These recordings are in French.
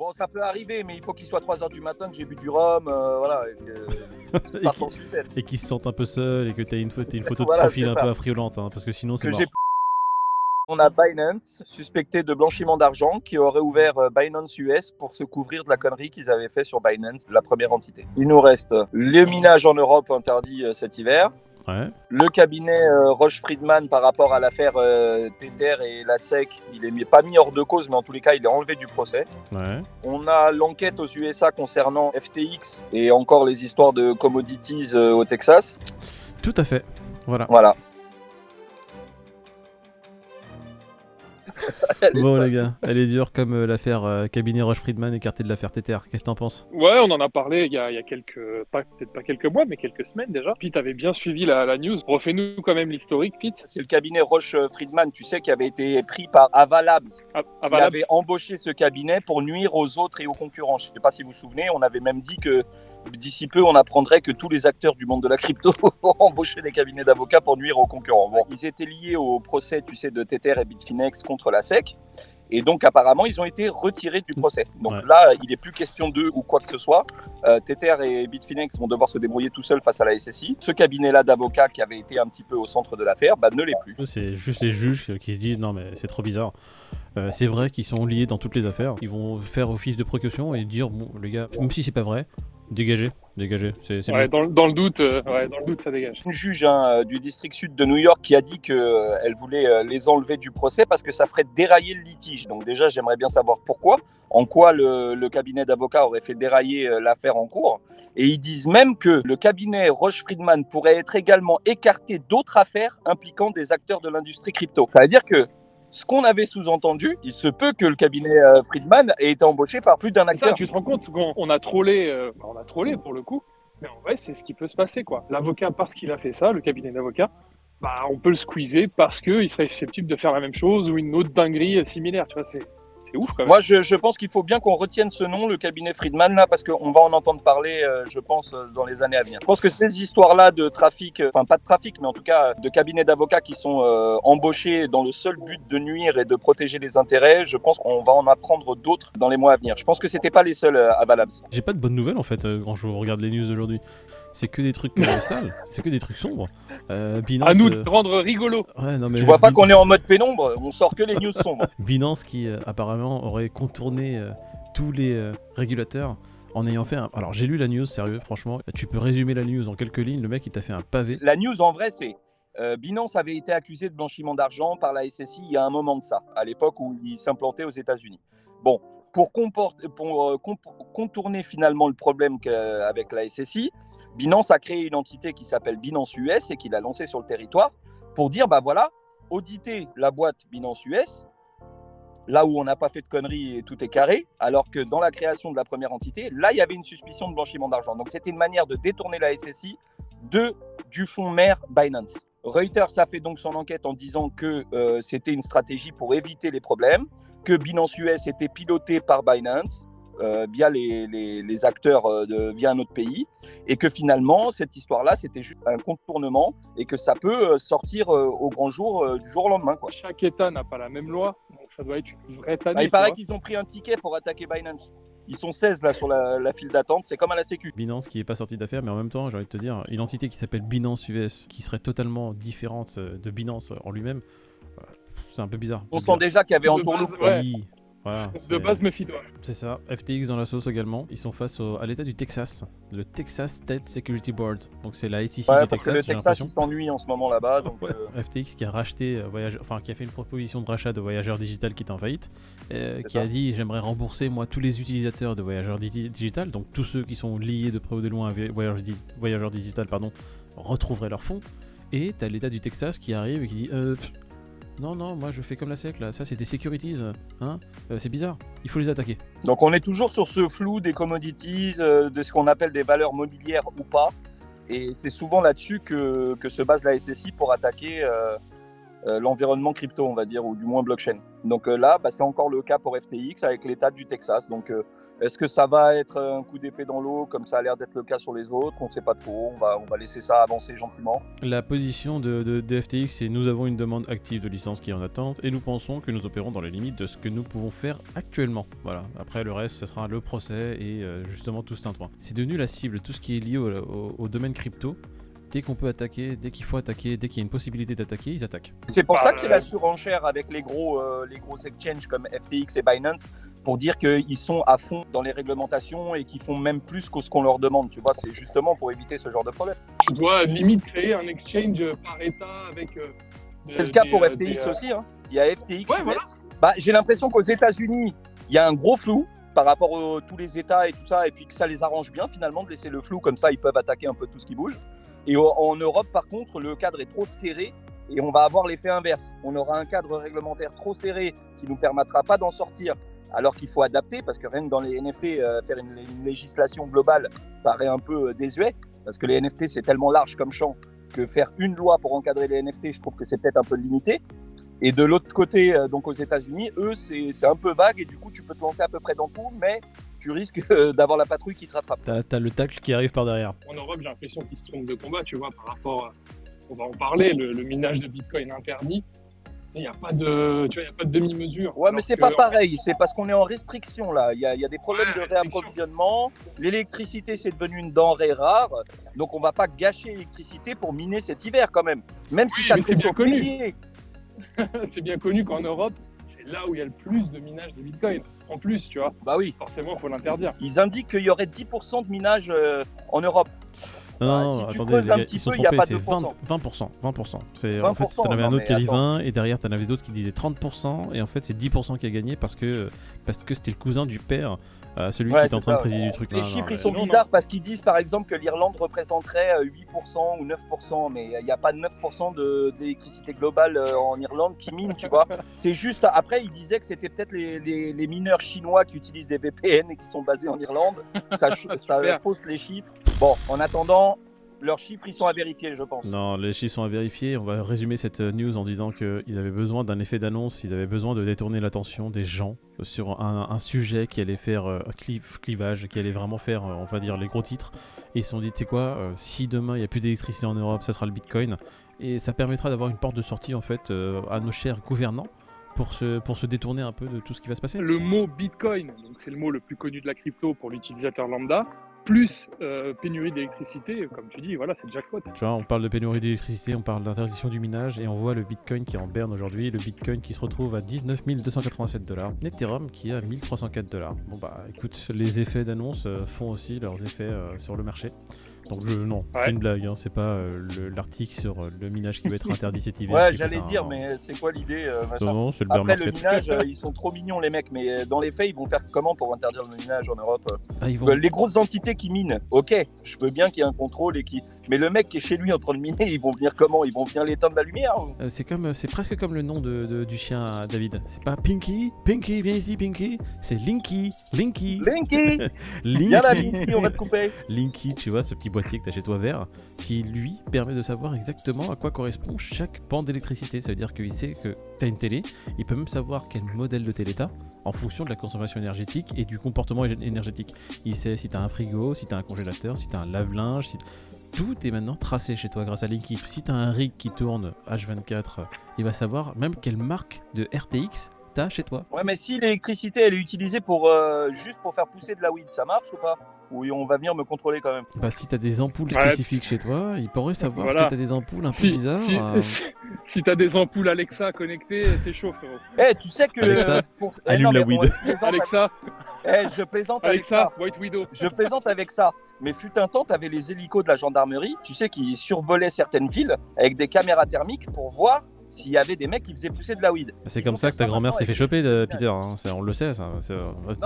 Bon, ça peut arriver, mais il faut qu'il soit 3h du matin, que j'ai bu du rhum, euh, voilà. Et qu'ils se sentent un peu seuls et que une, photo- une photo de Voilà, profil un peu affriolante, hein, parce que sinon c'est j'ai on a Binance, suspecté de blanchiment d'argent, qui aurait ouvert euh, Binance US pour se couvrir de la connerie qu'ils avaient fait sur Binance, la première entité. Il nous reste le minage en Europe interdit euh, cet hiver, Ouais. le cabinet euh, Roche-Friedman par rapport à l'affaire euh, Tether et la SEC, il est mis- pas mis hors de cause, mais en tous les cas, il est enlevé du procès. Ouais. On a l'enquête aux USA concernant FTX et encore les histoires de commodities euh, au Texas. Tout à fait. Voilà. Voilà. Bon sale. les gars, elle est dure comme euh, l'affaire euh, cabinet Roche-Friedman écarté de l'affaire Tether. Qu'est-ce que t'en penses? Ouais, on en a parlé il y a, il y a quelques, pas peut-être pas quelques mois, mais quelques semaines déjà. Pete avait bien suivi la, la news. Refais-nous quand même l'historique, Pete. C'est le cabinet Roche-Friedman, tu sais, qui avait été pris par Avalabs. Ah, ah, Il avait embauché ce cabinet pour nuire aux autres et aux concurrents. Je ne sais pas si vous vous souvenez, on avait même dit que d'ici peu, on apprendrait que tous les acteurs du monde de la crypto ont embauché des cabinets d'avocats pour nuire aux concurrents. Bon, ils étaient liés au procès, tu sais, de Tether et Bitfinex contre la SEC. Et donc, apparemment, ils ont été retirés du procès. Donc Ouais. là, il n'est plus question d'eux ou quoi que ce soit. Euh, Tether et Bitfinex vont devoir se débrouiller tout seuls face à la SSI. Ce cabinet-là d'avocats qui avait été un petit peu au centre de l'affaire, bah, ne l'est plus. C'est juste les juges qui se disent non mais c'est trop bizarre. Euh, c'est vrai qu'ils sont liés dans toutes les affaires. Ils vont faire office de précaution et dire bon les gars, même si c'est pas vrai, dégagez, dégagez. C'est c'est Ouais, bon. dans, le- dans le doute, euh, ouais, dans le doute, ça dégage. une juge hein, euh, du district sud de New York qui a dit qu'elle voulait euh, les enlever du procès parce que ça ferait dérailler le litige. Donc déjà, j'aimerais bien savoir pourquoi, en quoi le, le cabinet d'avocats aurait fait dérailler l'affaire en cours. Et ils disent même que le cabinet Roche-Friedman pourrait être également écarté d'autres affaires impliquant des acteurs de l'industrie crypto. Ça veut dire que ce qu'on avait sous-entendu, il se peut que le cabinet euh, Friedman ait été embauché par plus d'un C'est ça, acteur. tu te rends compte qu'on on a trollé, euh, bah, on a trollé pour le coup, mais en vrai, c'est ce qui peut se passer, quoi. L'avocat, parce qu'il a fait ça, le cabinet d'avocats, bah, on peut le squeezer parce qu'il serait susceptible de faire la même chose ou une autre dinguerie euh, similaire, tu vois, c'est ouf quand même. Moi, je, je pense qu'il faut bien qu'on retienne ce nom, le cabinet Friedman, là, parce qu'on va en entendre parler, euh, je pense, euh, dans les années à venir. Je pense que ces histoires-là de trafic, euh, enfin pas de trafic, mais en tout cas de cabinets d'avocats qui sont euh, embauchés dans le seul but de nuire et de protéger les intérêts, je pense qu'on va en apprendre d'autres dans les mois à venir. Je pense que c'était pas les seuls à Valabs. J'ai pas de bonnes nouvelles en fait quand je regarde les news d'aujourd'hui. C'est que des trucs euh, sales, c'est que des trucs sombres. Euh, Binance, à nous euh, de rendre rigolo. ouais, non, mais Tu vois pas qu'on est en mode pénombre, on sort que les news sombres. Binance qui euh, apparemment aurait contourné euh, tous les euh, régulateurs en ayant fait un... Alors j'ai lu la news, sérieux, franchement. Tu peux résumer la news en quelques lignes. Le mec il t'a fait un pavé. La news en vrai, c'est euh, Binance avait été accusé de blanchiment d'argent par la SSI il y a un moment de ça, à l'époque où il s'implantait aux États-Unis. Bon, pour, euh, contourner finalement le problème avec la SSI, Binance a créé une entité qui s'appelle Binance US et qu'il a lancée sur le territoire pour dire bah voilà, auditer la boîte Binance US. Là où on n'a pas fait de conneries et tout est carré, alors que dans la création de la première entité, là, il y avait une suspicion de blanchiment d'argent. Donc, c'était une manière de détourner la SSI de, du fonds mère Binance. Reuters a fait donc son enquête en disant que euh, c'était une stratégie pour éviter les problèmes, que Binance US était piloté par Binance euh, via les, les- les acteurs euh, de, via un autre pays, et que finalement cette histoire-là c'était juste un contournement et que ça peut euh, sortir euh, au grand jour euh, du jour au lendemain. Quoi. Chaque État n'a pas la même loi, donc ça doit être une vraie tannée. Ah, il paraît qu'ils ont pris un ticket pour attaquer Binance. Ils sont 16 là sur la, la file d'attente, c'est comme à la Sécu. Binance qui est pas sorti d'affaires, mais en même temps, j'ai envie de te dire, une entité qui s'appelle Binance US, qui serait totalement différente de Binance en lui-même, c'est un peu bizarre. On sent déjà qu'il y avait base, ouais. Oui, voilà. De base, méfie-toi. C'est ça, FTX dans la sauce également. Ils sont face au- à l'état du Texas, le Texas State Security Board. Donc c'est la SEC Ouais, du parce que Texas, le il s'ennuie en ce moment là-bas. Donc, Ouais. euh, FTX qui a racheté euh, voyageur, enfin qui a fait une proposition de rachat de Voyageurs Digital qui est en faillite, euh, qui ça. a dit j'aimerais rembourser moi tous les utilisateurs de Voyageurs Digi- Digital, donc tous ceux qui sont liés de près ou de loin à Voyageurs, Di- Voyageurs Digital, pardon, retrouveraient leurs fonds. Et t'as l'État du Texas qui arrive et qui dit euh, pff, non non moi je fais comme la SEC là, ça c'est des securities, hein, Euh, c'est bizarre, il faut les attaquer. donc on est toujours sur ce flou des commodities, euh, de ce qu'on appelle des valeurs mobilières ou pas. Et c'est souvent là-dessus que, que se base la SSI pour attaquer euh, l'environnement crypto, on va dire, ou du moins blockchain. Donc là, bah, c'est encore le cas pour FTX avec l'État du Texas. Donc est-ce que ça va être un coup d'épée dans l'eau comme ça a l'air d'être le cas sur les autres? On ne sait pas trop. On va, on va laisser ça avancer gentiment. La position de, de- de FTX, c'est nous avons une demande active de licence qui est en attente et nous pensons que nous opérons dans les limites de ce que nous pouvons faire actuellement. Voilà. Après le reste, ce sera le procès et euh, justement tout ce tintouin. C'est devenu la cible, tout ce qui est lié au, au- au domaine crypto. Dès qu'on peut attaquer, dès qu'il faut attaquer, dès qu'il y a une possibilité d'attaquer, ils attaquent. C'est pour ça que c'est la surenchère avec les gros, euh, les gros exchanges comme FTX et Binance pour dire qu'ils sont à fond dans les réglementations et qu'ils font même plus que ce qu'on leur demande. Tu vois, c'est justement pour éviter ce genre de problème. Tu dois limite créer un exchange par État avec. euh, C'est des- le cas des, pour euh, FTX des, euh, aussi. hein. Il y a FTX. Ouais, voilà. Bah, j'ai l'impression qu'aux États-Unis, il y a un gros flou par rapport à tous les États et tout ça, et puis que ça les arrange bien finalement de laisser le flou comme ça, ils peuvent attaquer un peu tout ce qui bouge. Et au- en Europe, par contre, le cadre est trop serré et on va avoir l'effet inverse. On aura un cadre réglementaire trop serré qui nous permettra pas d'en sortir, alors qu'il faut adapter parce que rien que dans les NFT, euh, faire une, une législation globale paraît un peu euh, désuet parce que les NFT c'est tellement large comme champ que faire une loi pour encadrer les NFT, je trouve que c'est peut-être un peu limité. Et de l'autre côté, euh, donc aux États-Unis, eux, c'est c'est un peu vague et du coup, tu peux te lancer à peu près dans tout, mais tu risques euh, d'avoir la patrouille qui te rattrape. T'as t'as le tacle qui arrive par derrière. En Europe, j'ai l'impression qu'ils se trompent de combat, tu vois, par rapport. à- On va en parler, le, le minage de Bitcoin interdit. Il n'y a pas de, tu vois, il y a pas de demi-mesure. Ouais, mais c'est que, pas en fait, pareil. C'est parce qu'on est en restriction là. Il y a, y a des problèmes Ouais, de réapprovisionnement. L'électricité, c'est devenu une denrée rare. Donc, on va pas gâcher l'électricité pour miner cet hiver quand même. Même si Oui, ça c'est bien connu. c'est bien connu qu'en Europe, c'est là où il y a le plus de minage de Bitcoin. En plus, tu vois, Bah oui. forcément, il faut l'interdire. Ils indiquent qu'il y aurait 10% de minage euh, en Europe. Non, Bah, non, si non, tu attendez, creuses les un gars, petit ils sont trompés, c'est 20%. 20%. 20%. C'est, en fait, 20%, t'en avais un autre qui a dit attends. 20 et derrière t'en avais d'autres qui disaient 30% et en fait c'est 10% qui a gagné parce que parce que c'était le cousin du père, euh, celui Ouais, qui était en train de présider du truc. Les Non, chiffres, ils sont non, non. bizarres parce qu'ils disent par exemple que l'Irlande représenterait euh, 8% ou 9%, mais il n'y a pas 9% de- d'électricité globale euh, en Irlande qui mine, tu vois. C'est juste, après, ils disaient que c'était peut-être les, les- les mineurs chinois qui utilisent des VPN et qui sont basés en Irlande. Ça, ça fausse les chiffres. Bon, en attendant, leurs chiffres, ils sont à vérifier, je pense. Non, les chiffres sont à vérifier. On va résumer cette euh, news en disant qu'ils avaient besoin d'un effet d'annonce, ils avaient besoin de détourner l'attention des gens sur un, un sujet qui allait faire euh, clivage, qui allait vraiment faire, euh, on va dire, les gros titres. Et ils se sont dit, tu sais quoi, euh, si demain il n'y a plus d'électricité en Europe, ça sera le Bitcoin. Et ça permettra d'avoir une porte de sortie, en fait, euh, à nos chers gouvernants pour se, pour se détourner un peu de tout ce qui va se passer. Le mot Bitcoin, donc c'est le mot le plus connu de la crypto pour l'utilisateur lambda, plus euh, pénurie d'électricité, comme tu dis, voilà, c'est le jackpot. Tu vois, on parle de pénurie d'électricité, on parle d'interdiction du minage, et on voit le Bitcoin qui est en berne aujourd'hui, le Bitcoin qui se retrouve à 19 287 dollars, l'Ethereum qui est à 1304 dollars. Bon bah écoute, les effets d'annonce euh, font aussi leurs effets euh, sur le marché. Donc je, non, Ouais. c'est une blague, hein, c'est pas euh, le- l'article sur euh, le minage qui va être interdit cet hiver. Ouais, j'allais dire, hein. mais c'est quoi l'idée euh, Non, non, c'est le Après, le minage, euh, ils sont trop mignons, les mecs, mais dans les faits, ils vont faire comment pour interdire le minage en Europe Ah, ils vont- Les grosses entités qui minent, ok, je veux bien qu'il y ait un contrôle et qui. Mais le mec qui est chez lui en train de miner, ils vont venir comment? Ils vont venir l'éteindre la lumière ou- Euh, c'est comme, c'est presque comme le nom de, de- du chien David. C'est pas Pinky, Pinky, viens ici, Pinky. C'est Linky, Linky, Linky Linky. Viens là, Linky, on va te couper Linky, tu vois, ce petit boîtier que tu as chez toi vert, qui lui permet de savoir exactement à quoi correspond chaque pan d'électricité. Ça veut dire qu'il sait que tu as une télé, il peut même savoir quel modèle de télé tu en fonction de la consommation énergétique et du comportement énergétique. Il sait si tu as un frigo, si tu as un congélateur, si tu as un lave-linge, si... Tout est maintenant tracé chez toi grâce à Linky. Si tu as un rig qui tourne H24, il va savoir même quelle marque de RTX tu as chez toi. Ouais, mais si l'électricité, elle est utilisée pour euh, juste pour faire pousser de la weed, ça marche ou pas? Ou on va venir me contrôler quand même Bah, si tu as des ampoules Ouais. spécifiques chez toi, il pourrait savoir Voilà. que tu as des ampoules un peu Si, bizarres. si, euh, si t'as des ampoules Alexa connectées, c'est chaud, frérot. Eh, tu sais que. Alexa, euh, pour- eh, allume non, la weed. Alexa, eh, je plaisante avec ça. Alexa, White Widow. Je plaisante avec ça. Mais fut un temps, tu avais les hélicos de la gendarmerie, tu sais, qui survolaient certaines villes avec des caméras thermiques pour voir s'il y avait des mecs qui faisaient pousser de la weed. C'est comme ça que ta grand-mère s'est fait choper, de minage. Peter. hein, on le sait, ça. c'est-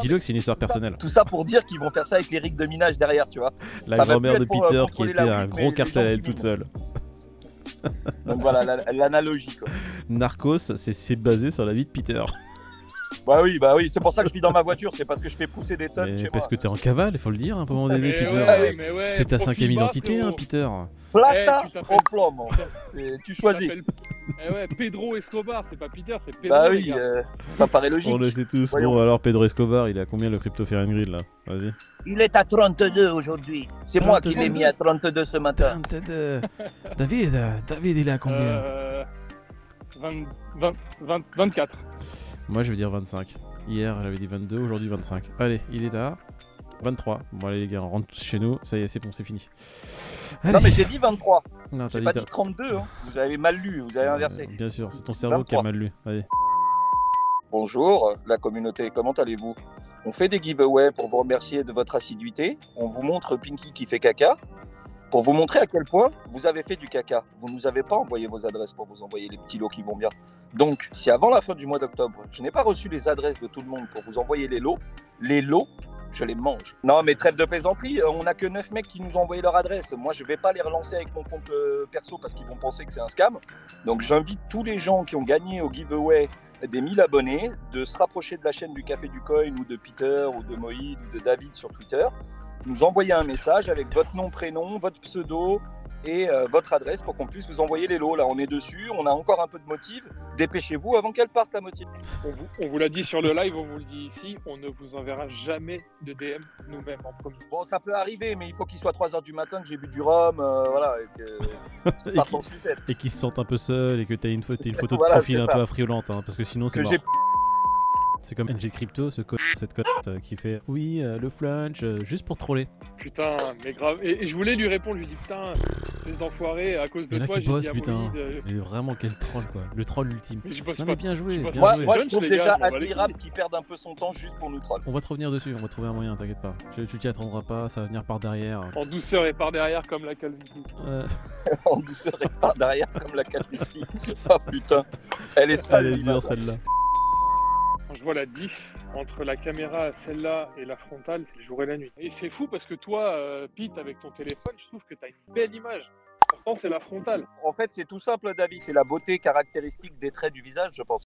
Dis-le que c'est une histoire personnelle. Tout ça pour dire qu'ils vont faire ça avec les rigs de minage derrière, tu vois. La grand-mère de pour, euh, Peter qui était un gros cartel à elle toute seule. Donc voilà la- l'analogie. Narcos, c'est c'est basé sur la vie de Peter. Bah oui, bah oui, c'est pour ça que je vis dans ma voiture, c'est parce que je fais pousser des tonnes chez parce moi. que t'es en cavale, il faut le dire, à un moment donné, Peter. ouais, mais ouais, c'est ta cinquième identité, hein. Peter. Plata Eh, tu t'appelles- au plomo. C'est- Tu choisis. Eh ouais, Pedro Escobar, c'est pas Peter, c'est Pedro. Bah les oui, euh, ça paraît logique. On le sait tous. Voyons. Bon, alors Pedro Escobar, il a combien le crypto Grill là? Vas-y. Il est à 32 aujourd'hui. C'est moi qui l'ai 32. mis à 32 ce matin. David, David, il est à combien? Euh, 20, 20, 20, 24. Moi, je vais dire 25. Hier, j'avais dit 22, aujourd'hui 25. Allez, il est à 23. Bon, allez, les gars, on rentre tous chez nous. Ça y est, c'est bon, c'est fini. Allez. Non, mais j'ai dit 23. Non, t'as J'ai dit pas dit 32. hein. Vous avez mal lu, vous avez inversé. Euh, bien sûr, c'est ton cerveau qui a 23. mal lu. Allez. Bonjour, la communauté, comment allez-vous? On fait des giveaways pour vous remercier de votre assiduité. On vous montre Pinky qui fait caca. Pour vous montrer à quel point vous avez fait du caca. Vous ne nous avez pas envoyé vos adresses pour vous envoyer les petits lots qui vont bien. Donc, si avant la fin du mois d'octobre, je n'ai pas reçu les adresses de tout le monde pour vous envoyer les lots, les lots, je les mange. Non, mais trêve de plaisanterie, euh, on n'a que 9 mecs qui nous ont envoyé leur adresse. Moi, je vais pas les relancer avec mon compte euh, perso parce qu'ils vont penser que c'est un scam. Donc, j'invite tous les gens qui ont gagné au giveaway des 1000 abonnés de se rapprocher de la chaîne du Café du Coin ou de Peter ou de Moïd ou de David sur Twitter, nous envoyer un message avec votre nom, prénom, votre pseudo et euh, votre adresse pour qu'on puisse vous envoyer les lots. Là, on est dessus, on a encore un peu de motive. Dépêchez-vous avant qu'elle parte la motive. On vous, on vous l'a dit sur le live, on vous le dit ici, on ne vous enverra jamais de DM nous-mêmes en premier. Bon, ça peut arriver, mais il faut qu'il soit 3h du matin, que j'ai bu du rhum, euh, voilà, et que Et parte qui- en sucette. Et qui se sentent un peu seuls et que t'as une, photo- une photo de Voilà, profil un ça. peu affriolante, hein, parce que sinon c'est mort. C'est comme NG Crypto, ce co- cette conne euh, qui fait oui, euh, le flunch, euh, juste pour troller. Putain, mais grave. Et, et je voulais lui répondre, je lui dis putain, espèce d'enfoiré, à cause Il y de en a toi, qui j'ai à putain. Mais vraiment, quel troll quoi. Le troll ultime. mais j'y bosse Non pas. mais bien joué, bien Moi, joué. moi, je trouve gars, déjà admirable qu'il perde un peu son temps juste pour nous troll. On va te revenir dessus, on va trouver un moyen, t'inquiète pas. Tu tu t'y attendras pas, ça va venir par derrière. En douceur et par derrière comme la calvitie. Euh, en douceur et par derrière comme la calvitie. Oh putain, elle est sale. elle est dure celle-là. Je vois la diff entre la caméra, celle-là et la frontale, c'est le jour et la nuit. Et c'est fou parce que toi, euh, Pete, avec ton téléphone, je trouve que tu as une belle image. Pourtant, c'est la frontale. En fait, c'est tout simple, David. C'est la beauté caractéristique des traits du visage, je pense.